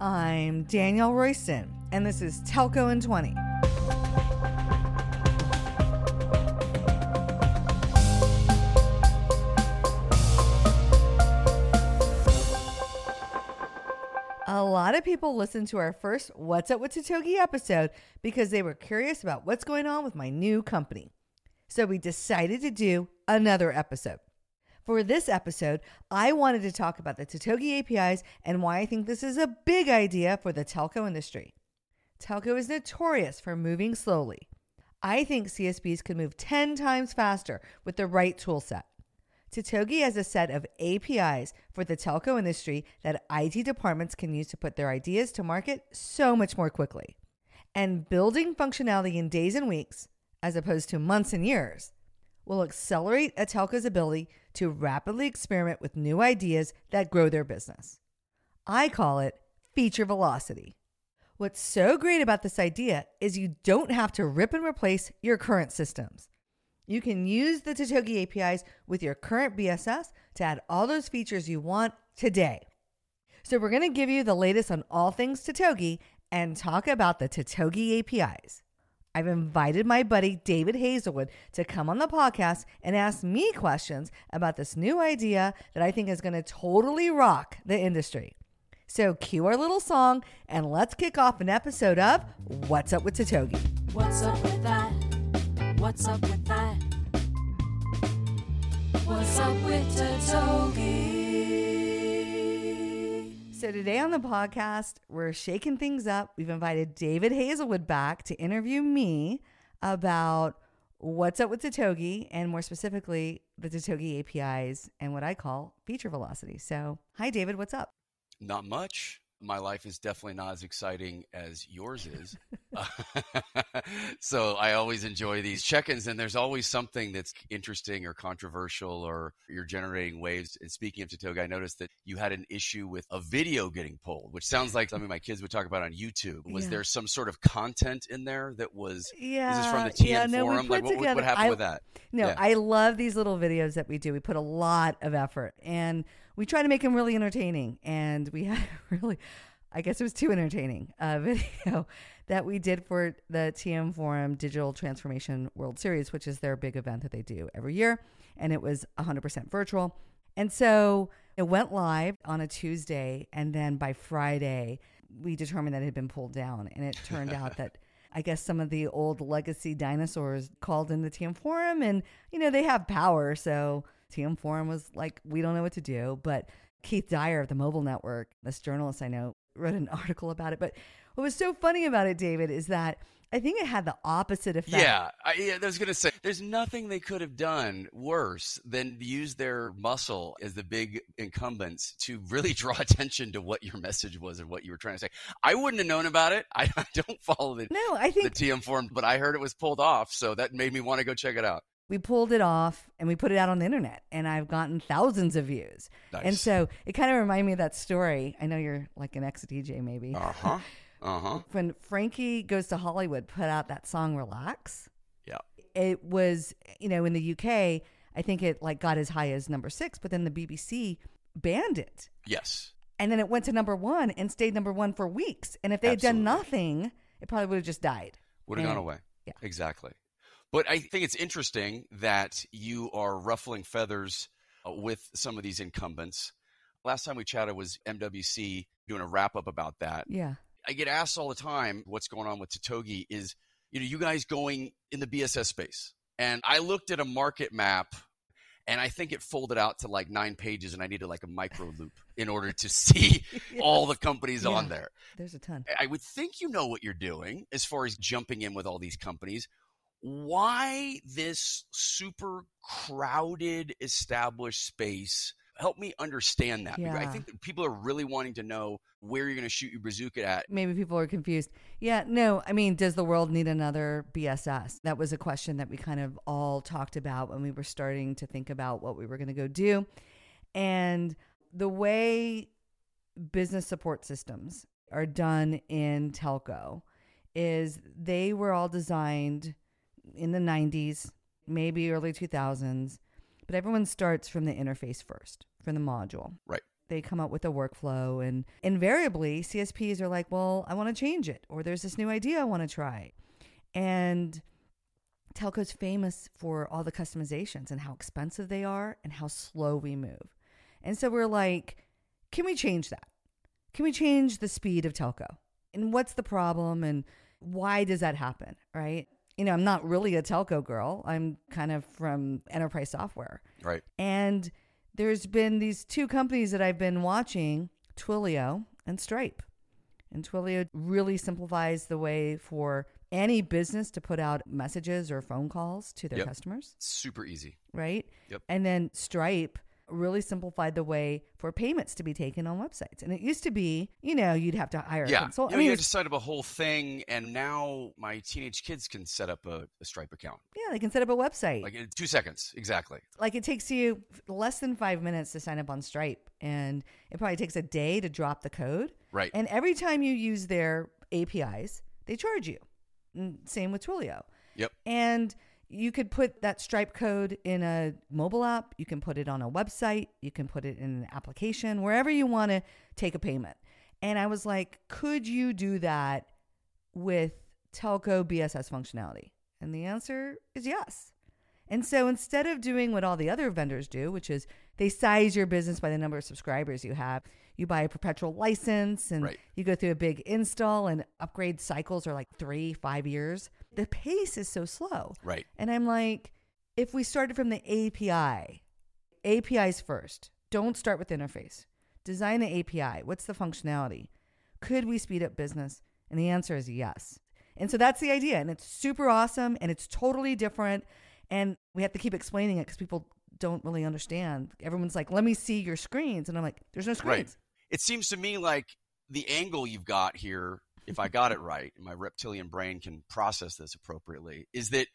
I'm Danielle Royston, and this is Telco in 20. A lot of people listened to our first What's Up with Totogi episode because they were curious about what's going on with my new company. So we decided to do another episode. For this episode, I wanted to talk about the Totogi APIs and why I think this is a big idea for the telco industry. Telco is notorious for moving slowly. I think CSPs could move 10 times faster with the right tool set. Totogi has a set of APIs for the telco industry that IT departments can use to put their ideas to market so much more quickly. And building functionality in days and weeks, as opposed to months and years, will accelerate a ability to rapidly experiment with new ideas that grow their business. I call it feature velocity. What's so great about this idea is you don't have to rip and replace your current systems. You can use the Totogi APIs with your current BSS to add all those features you want today. So, we're going to give you the latest on all things Totogi and talk about the Totogi APIs. I've invited my buddy David Hazelwood to come on the podcast and ask me questions about this new idea that I think is going to totally rock the industry. So, cue our little song and let's kick off an episode of What's Up with Totogi. What's up with that? What's up with that? What's up with Totogi? So, today on the podcast, we're shaking things up. We've invited David Hazelwood back to interview me about what's up with Totogi and more specifically, the Totogi APIs and what I call feature velocity. So, hi, David, what's up? Not much. My life is definitely not as exciting as yours is. so I always enjoy these check ins, and there's always something that's interesting or controversial, or you're generating waves. And speaking of Totogi, I noticed that you had an issue with a video getting pulled, which sounds like something my kids would talk about on YouTube. Was Yeah. there some sort of content in there that was. Yeah. this Is from the TM yeah, no, forum? Like, what- together- what happened I- with that? No, Yeah. I love these little videos that we do. We put a lot of effort and we try to make them really entertaining. And we had really, I guess it was too entertaining, uh, video that we did for the TM Forum Digital Transformation World Series, which is their big event that they do every year. And it was 100% virtual. And so it went live on a Tuesday. And then by Friday, we determined that it had been pulled down. And it turned out that I guess some of the old legacy dinosaurs called in the TM Forum and, you know, they have power. So TM Forum was like, we don't know what to do. But Keith Dyer of the Mobile Network, this journalist I know, wrote an article about it. But what was so funny about it, David, is that I think it had the opposite effect. Yeah, I, yeah, I was going to say, there's nothing they could have done worse than use their muscle as the big incumbents to really draw attention to what your message was and what you were trying to say. I wouldn't have known about it. I, I don't follow the, No, I think the TM forum, but I heard it was pulled off, so that made me want to go check it out. We pulled it off and we put it out on the internet and I've gotten thousands of views. Nice. And so it kind of reminded me of that story. I know you're like an ex DJ maybe. Uh huh. Uh huh. when Frankie Goes to Hollywood put out that song Relax, Yeah. it was, you know, in the UK, I think it like got as high as number six, but then the BBC banned it. Yes. And then it went to number one and stayed number one for weeks. And if they had done nothing, it probably would have just died. Would have gone away. yeah. Exactly. But I think it's interesting that you are ruffling feathers uh, with some of these incumbents. Last time we chatted was MWC doing a wrap up about that. Yeah. I get asked all the time what's going on with Totogi is, you know, you guys going in the BSS space. And I looked at a market map and I think it folded out to like nine pages and I needed like a micro loupe in order to see all the companies on there. There's a ton. I would think you know what you're doing as far as jumping in with all these companies. Why this super crowded established space? Help me understand that. because I think that people are really wanting to know where you're going to shoot your bazooka at. Maybe people are confused. Yeah, no, I mean, does the world need another BSS? That was a question that we kind of all talked about when we were starting to think about what we were going to go do. And the way business support systems are done in telco is they were all designed in the 90s, maybe early 2000s, but everyone starts from the interface first, from the module. Right. they come up with a workflow and invariably CSPs are like, "Well, I want to change it," or "There's this new idea I want to try," and telco's famous for all the customizations and how expensive they are and how slow we move. And so we're like, can we change that? Can we change the speed of telco? And what's the problem and why does that happen, right? You know, I'm not really a telco girl. I'm kind of from enterprise software. Right. And there's been these two companies that I've been watching, Twilio and Stripe. And Twilio really simplifies the way for any business to put out messages or phone calls to their Yep. customers, Super easy. right? Yep. And then Stripe really simplified the way for payments to be taken on websites. And it used to be, you know, you'd have to hire a Yeah. consultant. You, I mean, you had to set up a whole thing, and now my teenage kids can set up a, a Stripe account yeah, they can set up a website. like in two seconds. Exactly. like it takes you less than five minutes to sign up on Stripe, and it probably takes a day to drop the code. Right. And every time you use their APIs, they charge you. And same with Twilio. Yep. And you could put that Stripe code in a mobile app. You can put it on a website. You can put it in an application, wherever you want to take a payment. And I was like, could you do that with telco BSS functionality? And the answer is yes. And so instead of doing what all the other vendors do, which is they size your business by the number of subscribers you have, you buy a perpetual license and Right. you go through a big install and upgrade cycles are like three, five years. The pace is so slow. Right. And I'm like, if we started from the API, APIs first, don't start with interface. Design the API. What's the functionality? Could we speed up business? And the answer is yes. And so that's the idea. And it's super awesome and it's totally different. And we have to keep explaining it because people don't really understand. Everyone's like, let me see your screens. And I'm like, there's no Right. It seems to me like the angle you've got here, if I got it right, and my reptilian brain can process this appropriately, is that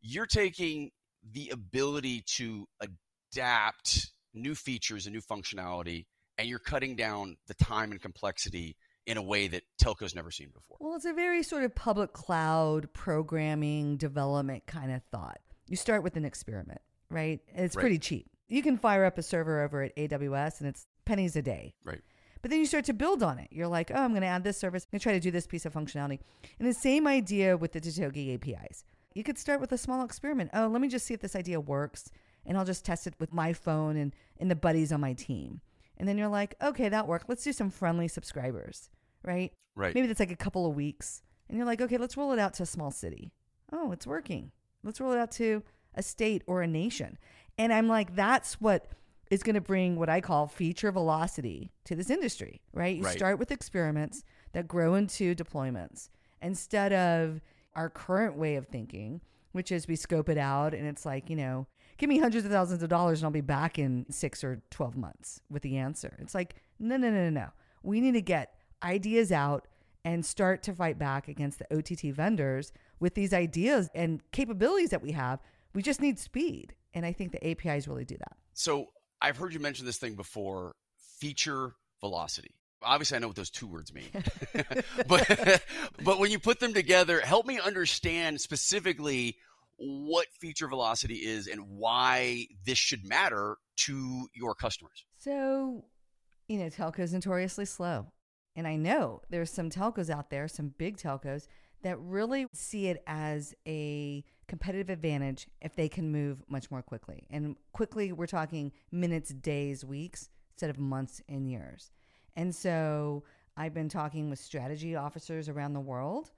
you're taking the ability to adapt new features and new functionality, and you're cutting down the time and complexity in a way that telco's never seen before. Well, it's a very sort of public cloud programming development kind of thought. You start with an experiment, right? And It's Right. pretty cheap. You can fire up a server over at AWS and it's pennies a day. Right. But then you start to build on it. You're like, oh, I'm going to add this service. I'm going to try to do this piece of functionality. And the same idea with the Totogi APIs. You could start with a small experiment. Oh, let me just see if this idea works. And I'll just test it with my phone and, and the buddies on my team. And then you're like, okay, that worked. Let's do some friendly subscribers, right? Right. Maybe that's like a couple of weeks. And you're like, okay, let's roll it out to a small city. Oh, it's working. Let's roll it out to a state or a nation. And I'm like, that's what is going to bring what I call feature velocity to this industry, right? You Right. start with experiments that grow into deployments instead of our current way of thinking, which is we scope it out and it's like, you know, give me hundreds of thousands of dollars and I'll be back in six or 12 months with the answer. It's like, no, no, no, no, no. We need to get ideas out and start to fight back against the OTT vendors with these ideas and capabilities that we have. We just need speed. And I think the APIs really do that. So I've heard you mention this thing before feature velocity. Obviously, I know what those two words mean, but but when you put them together, help me understand specifically what feature velocity is and why this should matter to your customers. So, you know, telco's notoriously slow. And I know there's some telcos out there, some big telcos, that really see it as a competitive advantage if they can move much more quickly. And quickly, we're talking minutes, days, weeks, instead of months and years. And so I've been talking with strategy officers around the world.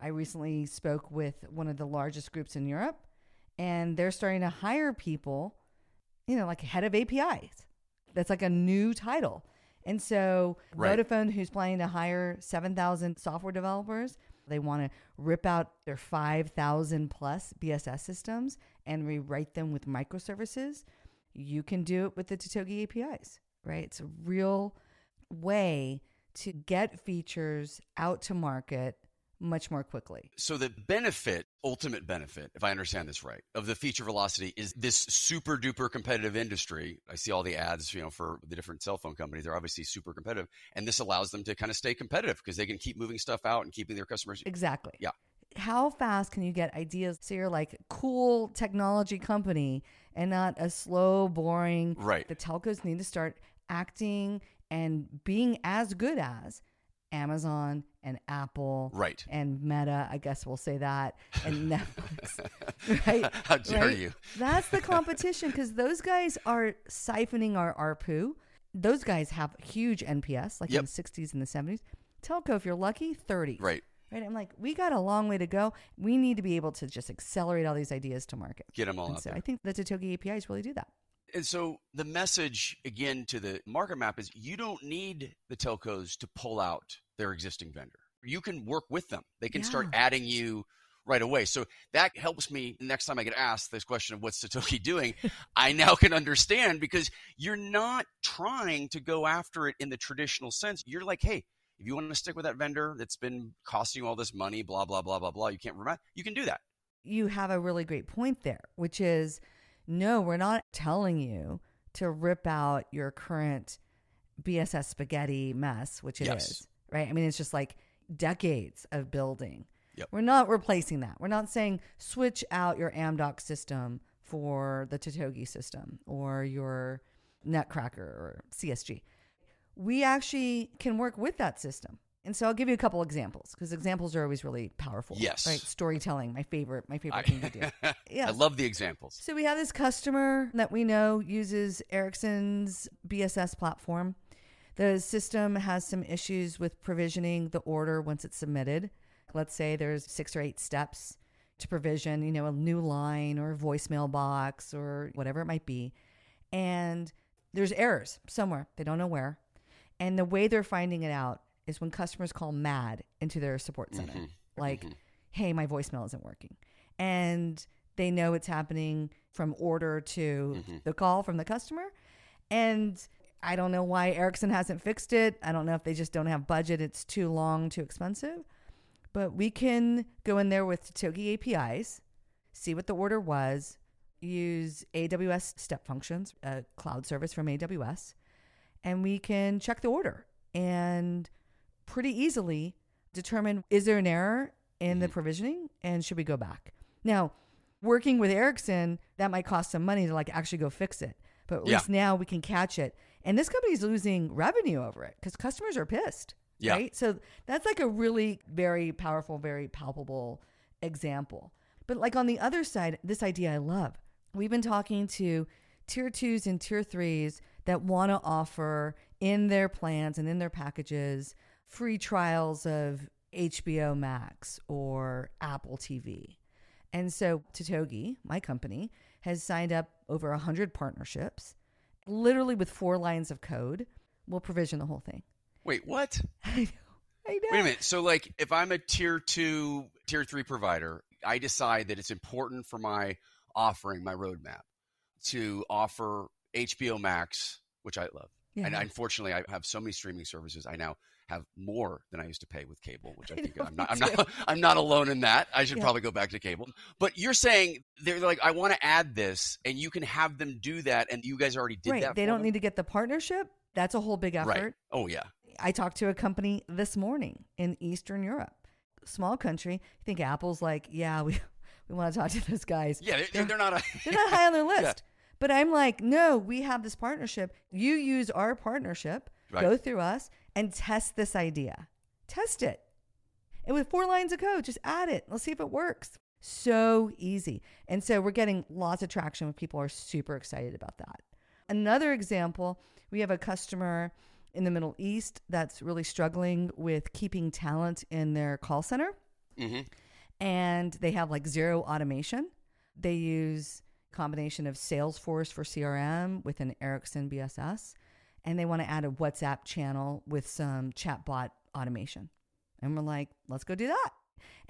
I recently spoke with one of the largest groups in Europe, and they're starting to hire people, you know, like head of APIs. That's like a new title. And so Right. Vodafone, who's planning to hire 7,000 software developers, they want to rip out their 5,000 plus BSS systems and rewrite them with microservices. You can do it with the Totogi APIs, right? It's a real way to get features out to market much more quickly. So the benefit, ultimate benefit, if I understand this right, of the feature velocity is this super duper competitive industry. I see all the ads, you know, for the different cell phone companies. They're obviously super competitive, and this allows them to kind of stay competitive because they can keep moving stuff out and keeping their customers. Exactly. Yeah. How fast can you get ideas so you're like cool technology company and not a slow, boring Right. the telcos need to start acting and being as good as Amazon and Apple Right. and Meta, I guess we'll say that, and Netflix. right? How dare right? you? That's the competition because those guys are siphoning our ARPU. Those guys have huge NPS, like Yep. in the 60s and the 70s. Telco, if you're lucky, 30. Right. Right. I'm like, we got a long way to go. We need to be able to just accelerate all these ideas to market. Get them all And out so there. I think the Totogi APIs really do that. And so the message again to the market map is you don't need the telcos to pull out their existing vendor. You can work with them. They can start adding you right away. So that helps me next time I get asked this question of what's Totogi doing, I now can understand because you're not trying to go after it in the traditional sense. You're like, hey, if you want to stick with that vendor that's been costing you all this money, blah, blah, blah, blah, blah, you can't remember, you can do that. You have a really great point there, which is no, we're not telling you to rip out your current BSS spaghetti mess, which it is, Yes. right? I mean, it's just like decades of building. Yep. We're not replacing that. We're not saying switch out your Amdocs system for the Totogi system or your Netcracker or CSG. We actually can work with that system. And so I'll give you a couple examples because examples are always really powerful. Yes. Right. Storytelling, my favorite, my favorite I, thing to do. Yeah, I love the examples. So we have this customer that we know uses Ericsson's BSS platform. The system has some issues with provisioning the order once it's submitted. Let's say there's six or eight steps to provision, you know, a new line or a voicemail box or whatever it might be. And there's errors somewhere. They don't know where. And the way they're finding it out is when customers call MAD into their support center. Mhm. Like, Mhm. hey, my voicemail isn't working. And they know it's happening from order to Mhm. the call from the customer. And I don't know why Ericsson hasn't fixed it. I don't know if they just don't have budget. It's too long, too expensive. But we can go in there with Togi APIs, see what the order was, use AWS step functions, a cloud service from AWS, and we can check the order and pretty easily determine is there an error in the Mhm. provisioning and should we go back? Now, working with Ericsson, that might cost some money to like actually go fix it. But at Yeah. least now we can catch it. And this company is losing revenue over it because customers are pissed. Yeah. Right. So that's like a really very powerful, very palpable example. But like on the other side, this idea I love. We've been talking to tier twos and tier threes that want to offer in their plans and in their packages free trials of HBO Max or Apple TV. And so Totogi, my company, has signed up over 100 partnerships, literally with four lines of code. We'll provision the whole thing. Wait, what? I know. I know. Wait a minute. So, like, if I'm a tier two, tier three provider, I decide that it's important for my offering, my roadmap, to offer HBO Max, which I love. Yeah. And unfortunately, I have so many streaming services. I now have more than I used to pay with cable, which I I think I'm not. I'm not. I'm not alone in that. I should Yeah. probably go back to cable. But you're saying they're like, I want to add this, and you can have them do that, and you guys already did right. that. They don't them? need to get the partnership. That's a whole big effort. Right. Oh yeah. I talked to a company this morning in Eastern Europe, small country. You think Apple's like, yeah, we we want to talk to those guys. Yeah. They're, they're, they're not a. They're not high on their list. Yeah. But I'm like, no, we have this partnership. You use our partnership, Right. go through us, and test this idea. Test it. And with four lines of code, just add it. Let's see if it works. So easy. And so we're getting lots of traction when people are super excited about that. Another example, we have a customer in the Middle East that's really struggling with keeping talent in their call center hmm and they have like zero automation. They use combination of Salesforce for CRM with an Ericsson BSS, and they want to add a WhatsApp channel with some chatbot automation. And we're like, let's go do that.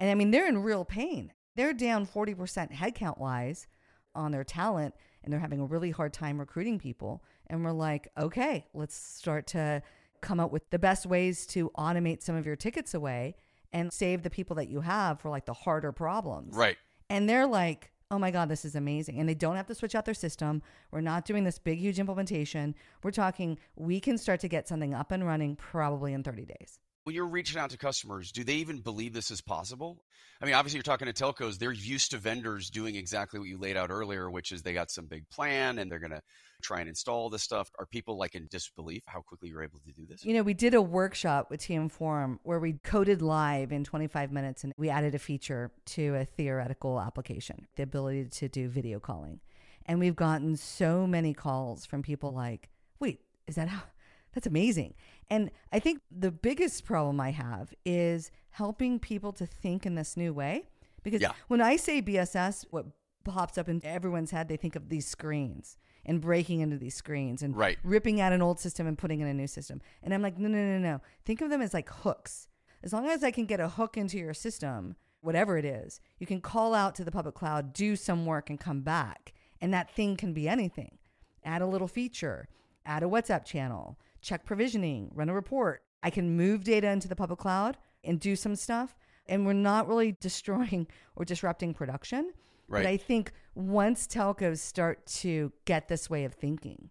And I mean, they're in real pain. They're down 40% headcount wise on their talent, and they're having a really hard time recruiting people. And we're like, okay, let's start to come up with the best ways to automate some of your tickets away and save the people that you have for like the harder problems. Right. And they're like, oh my God, this is amazing. And they don't have to switch out their system. We're not doing this big, huge implementation. We're talking, we can start to get something up and running probably in 30 days. when you're reaching out to customers, do they even believe this is possible? I mean, obviously, you're talking to telcos. They're used to vendors doing exactly what you laid out earlier, which is they got some big plan and they're going to try and install this stuff. Are people like in disbelief how quickly you're able to do this? You know, we did a workshop with TM Forum where we coded live in 25 minutes and we added a feature to a theoretical application, the ability to do video calling. And we've gotten so many calls from people like, wait, is that how? That's amazing. And I think the biggest problem I have is helping people to think in this new way. Because Yeah. when I say BSS, what pops up in everyone's head, they think of these screens and breaking into these screens and Right. ripping out an old system and putting in a new system. And I'm like, no, no, no, no. Think of them as like hooks. As long as I can get a hook into your system, whatever it is, you can call out to the public cloud, do some work, and come back. And that thing can be anything. Add a little feature, add a WhatsApp channel, check provisioning, run a report. I can move data into the public cloud and do some stuff. And we're not really destroying or disrupting production. Right. But I think once telcos start to get this way of thinking,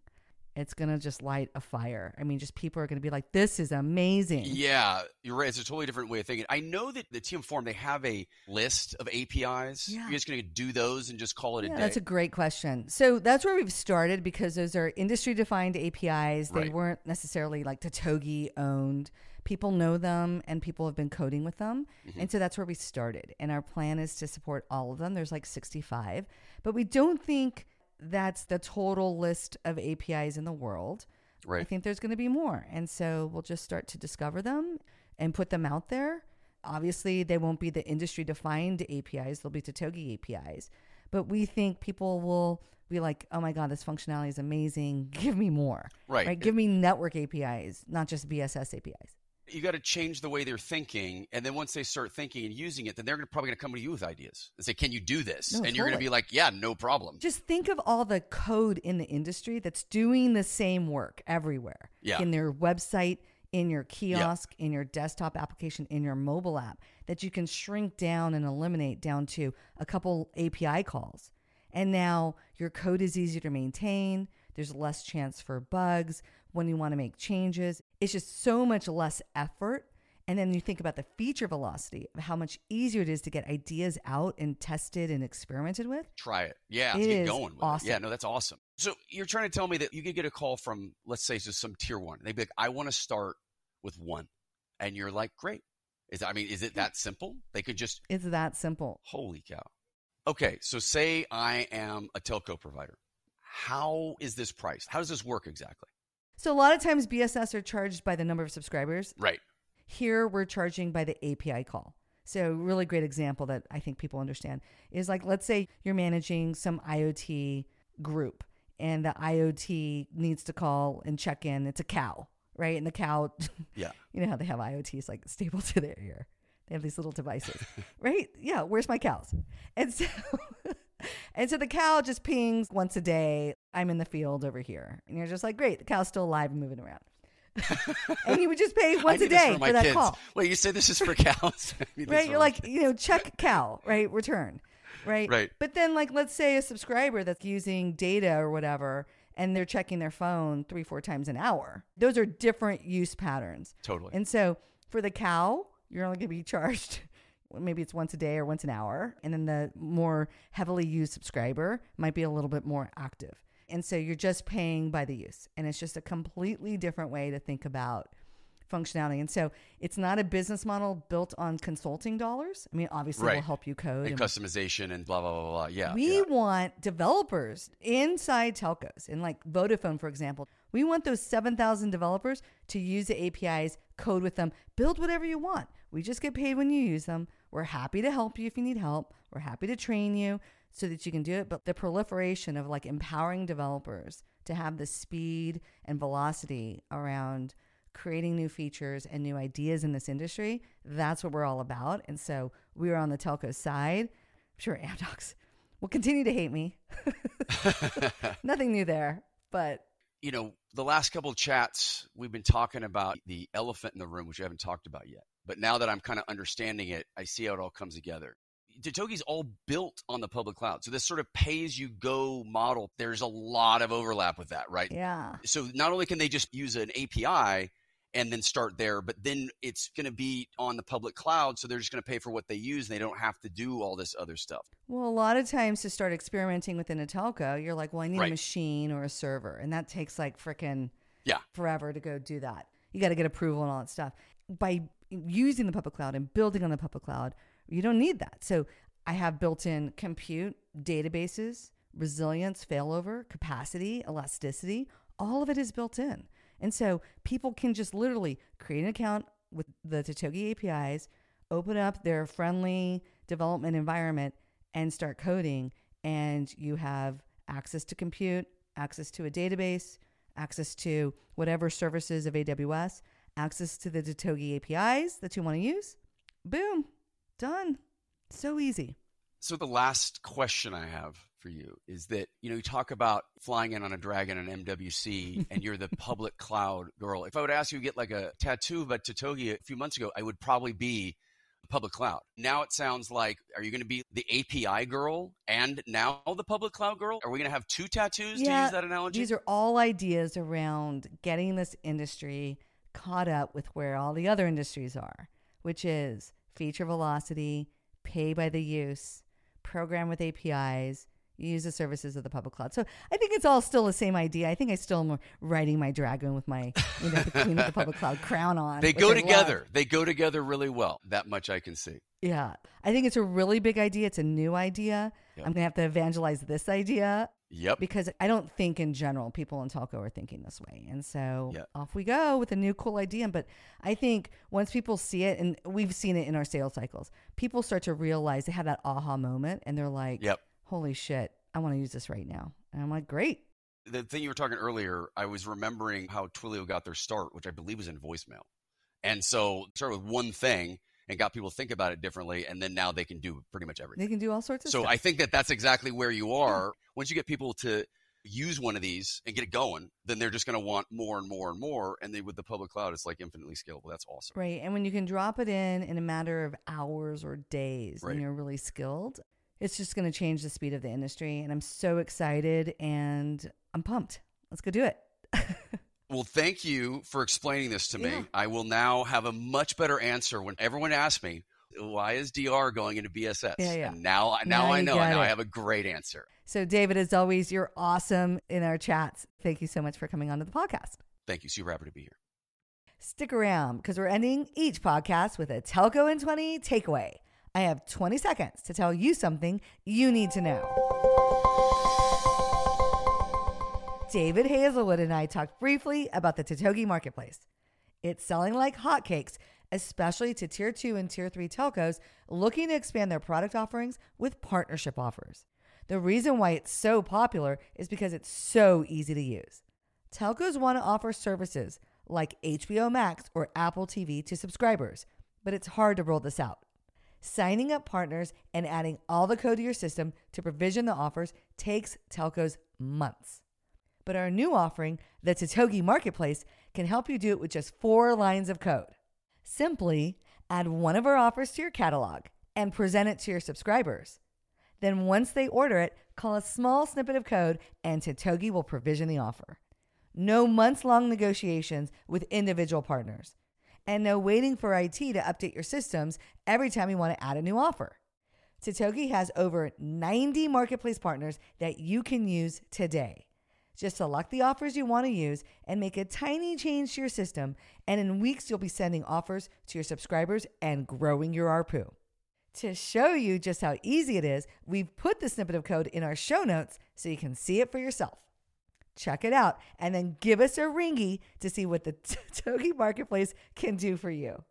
it's going to just light a fire. I mean, just people are going to be like, this is amazing. Yeah, you're right. It's a totally different way of thinking. I know that the TM Forum, they have a list of APIs. Yeah. You're just going to do those and just call it a day. that's a great question. So that's where we've started because those are industry defined APIs. They Right. weren't necessarily like Totogi owned. People know them and people have been coding with them. Mm-hmm. And so that's where we started. And our plan is to support all of them. There's like 65. But we don't think that's the total list of APIs in the world. Right. I think there's going to be more. And so we'll just start to discover them and put them out there. Obviously, they won't be the industry defined APIs, they'll be Totogi APIs. But we think people will be like, oh my God, this functionality is amazing. Give me more. Right. Right. Give me network APIs, not just BSS APIs. You got to change the way they're thinking, and then once they start thinking and using it, then they're gonna, probably going to come to you with ideas and say, "Can you do this?" No, and you're going to be like, "Yeah, no problem." Just think of all the code in the industry that's doing the same work everywhere. Yeah. In their website, in your kiosk, in your desktop application, in your mobile app, that you can shrink down and eliminate down to a couple API calls. And now your code is easier to maintain. There's less chance for bugs when you want to make changes. It's just so much less effort. And then you think about the feature velocity of how much easier it is to get ideas out and tested and experimented with. Try it. Yeah, It get going with awesome. it. Yeah, no, that's awesome. So you're trying to tell me that you could get a call from, let's say, just some tier one. They'd be like, "I want to start with one," and you're like, "Great." Is I mean, is it that simple? They could just, It's that simple. holy cow. Okay, so say I am a telco provider. How is this priced? How does this work exactly? So a lot of times BSS are charged by the number of subscribers. Right. Here we're charging by the API call. So really great example that I think people understand is like let's say you're managing some IoT group and the IoT needs to call and check in. It's a cow, right? And the cow Yeah. you know how they have IoTs like stapled to their ear. They have these little devices, right? Yeah, where's my cows? And so, and so the cow just pings once a day. I'm in the field over here, and you're just like, great, the cow's still alive and moving around. and you would just pay once a day for, for that kids. call, Wait, you say this is for cows? I need this right? You're like, you know, check cow, right? Return, right? Right. But then, like, let's say a subscriber that's using data or whatever, and they're checking their phone three, four times an hour. Those are different use patterns. totally. And so for the cow, you're only going to be charged maybe it's once a day or once an hour. And then the more heavily used subscriber might be a little bit more active. And so you're just paying by the use. And it's just a completely different way to think about functionality. And so it's not a business model built on consulting dollars. I mean, obviously, Right. we'll help you code. and and customization and blah blah blah blah. Yeah. we yeah. want developers inside telcos, and like Vodafone, for example. We want those 7,000 developers to use the APIs, code with them, build whatever you want. We just get paid when you use them. We're happy to help you if you need help. We're happy to train you so that you can do it. But the proliferation of like empowering developers to have the speed and velocity around creating new features and new ideas in this industry, that's what we're all about. And so we are on the telco side. I'm sure Amdocs will continue to hate me. Nothing new there, but you know, the last couple of chats, we've been talking about the elephant in the room, which we haven't talked about yet. But now that I'm kind of understanding it, I see how it all comes together. Totogi's all built on the public cloud. So this sort of pay as you go model, there's a lot of overlap with that, right? yeah. So not only can they just use an API and then start there. But then it's going to be on the public cloud, so they're just going to pay for what they use, and they don't have to do all this other stuff. Well, a lot of times to start experimenting within a telco, you're like, well, I need Right. a machine or a server. And that takes like freaking Yeah. forever to go do that. You got to get approval and all that stuff. By using the public cloud and building on the public cloud, you don't need that. So I have built in compute, databases, resilience, failover, capacity, elasticity. All of it is built in. And so people can just literally create an account with the Totogi APIs, open up their friendly development environment, and start coding. And you have access to compute, access to a database, access to whatever services of AWS, access to the Totogi APIs that you want to use. Boom, done. So easy. So the last question I have for you is that you know you talk about flying in on a dragon and MWC, and you're the public cloud girl. If I would ask you to get like a tattoo of a Totogi a few months ago, I would probably be public cloud. Now it sounds like are you going to be the API girl and now the public cloud girl? Are we going to have two tattoos to use that analogy? These are all ideas around getting this industry caught up with where all the other industries are, which is feature velocity, pay by the use, program with APIs, use the services of the public cloud. So I think it's all still the same idea. I think I still am riding my dragon with my, you know, the queen of the public cloud crown on. they go I love. together. They go together really well. That much I can see. Yeah. I think it's a really big idea. It's a new idea. Yep. I'm going to have to evangelize this idea Yep. because I don't think in general people in telco are thinking this way. And so Yep. off we go with a new cool idea. But I think once people see it, and we've seen it in our sales cycles, people start to realize they have that aha moment and they're like, Yep. holy shit, I want to use this right now. And I'm like, great. the thing you were talking earlier, I was remembering how Twilio got their start, which I believe was in voicemail. And so started with one thing and got people to think about it differently, and then now they can do pretty much everything. They can do all sorts of stuff. So stuff. I think that that's exactly where you are. Once you get people to use one of these and get it going, then they're just going to want more and more and more. And then with the public cloud, it's like infinitely scalable. That's awesome. Right. And when you can drop it in in a matter of hours or days Right. and you're really skilled, it's just going to change the speed of the industry. And I'm so excited and I'm pumped. Let's go do it. Well, thank you for explaining this to me. Yeah. I will now have a much better answer when everyone asks me, why is DR going into BSS? Yeah, yeah. And now, now, Now I know. Now I have a great answer. So, David, as always, you're awesome in our chats. Thank you so much for coming onto the podcast. Thank you. Super happy to be here. Stick around because we're ending each podcast with a Telco in 20 takeaway. I have 20 seconds to tell you something you need to know. David Hazelwood and I talked briefly about the Totogi marketplace. It's selling like hotcakes, especially to tier two and tier three telcos looking to expand their product offerings with partnership offers. The reason why it's so popular is because it's so easy to use. Telcos want to offer services like HBO Max or Apple TV to subscribers, but it's hard to roll this out. Signing up partners and adding all the code to your system to provision the offers takes telcos months. But our new offering, the Totogi Marketplace, can help you do it with just four lines of code. Simply add one of our offers to your catalog and present it to your subscribers. Then, once they order it, call a small snippet of code and Totogi will provision the offer. No months long negotiations with individual partners, and no waiting for IT to update your systems every time you want to add a new offer. Totogi has over 90 marketplace partners that you can use today. Just select the offers you want to use and make a tiny change to your system, and in weeks you'll be sending offers to your subscribers and growing your ARPU. To show you just how easy it is, we've put the snippet of code in our show notes so you can see it for yourself. Check it out and then give us a ringy to see what the Togi Marketplace can do for you.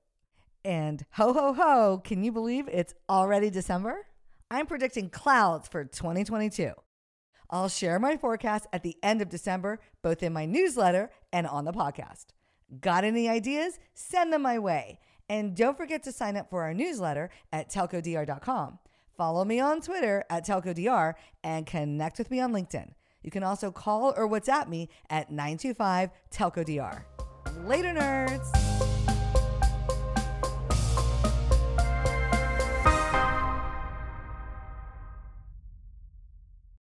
And ho ho ho, can you believe it's already December? I'm predicting clouds for 2022. I'll share my forecast at the end of December, both in my newsletter and on the podcast. Got any ideas? Send them my way. And don't forget to sign up for our newsletter at telcodr.com. Follow me on Twitter at telcodr and connect with me on LinkedIn. You can also call or WhatsApp me at 925 telcodr. Later, nerds.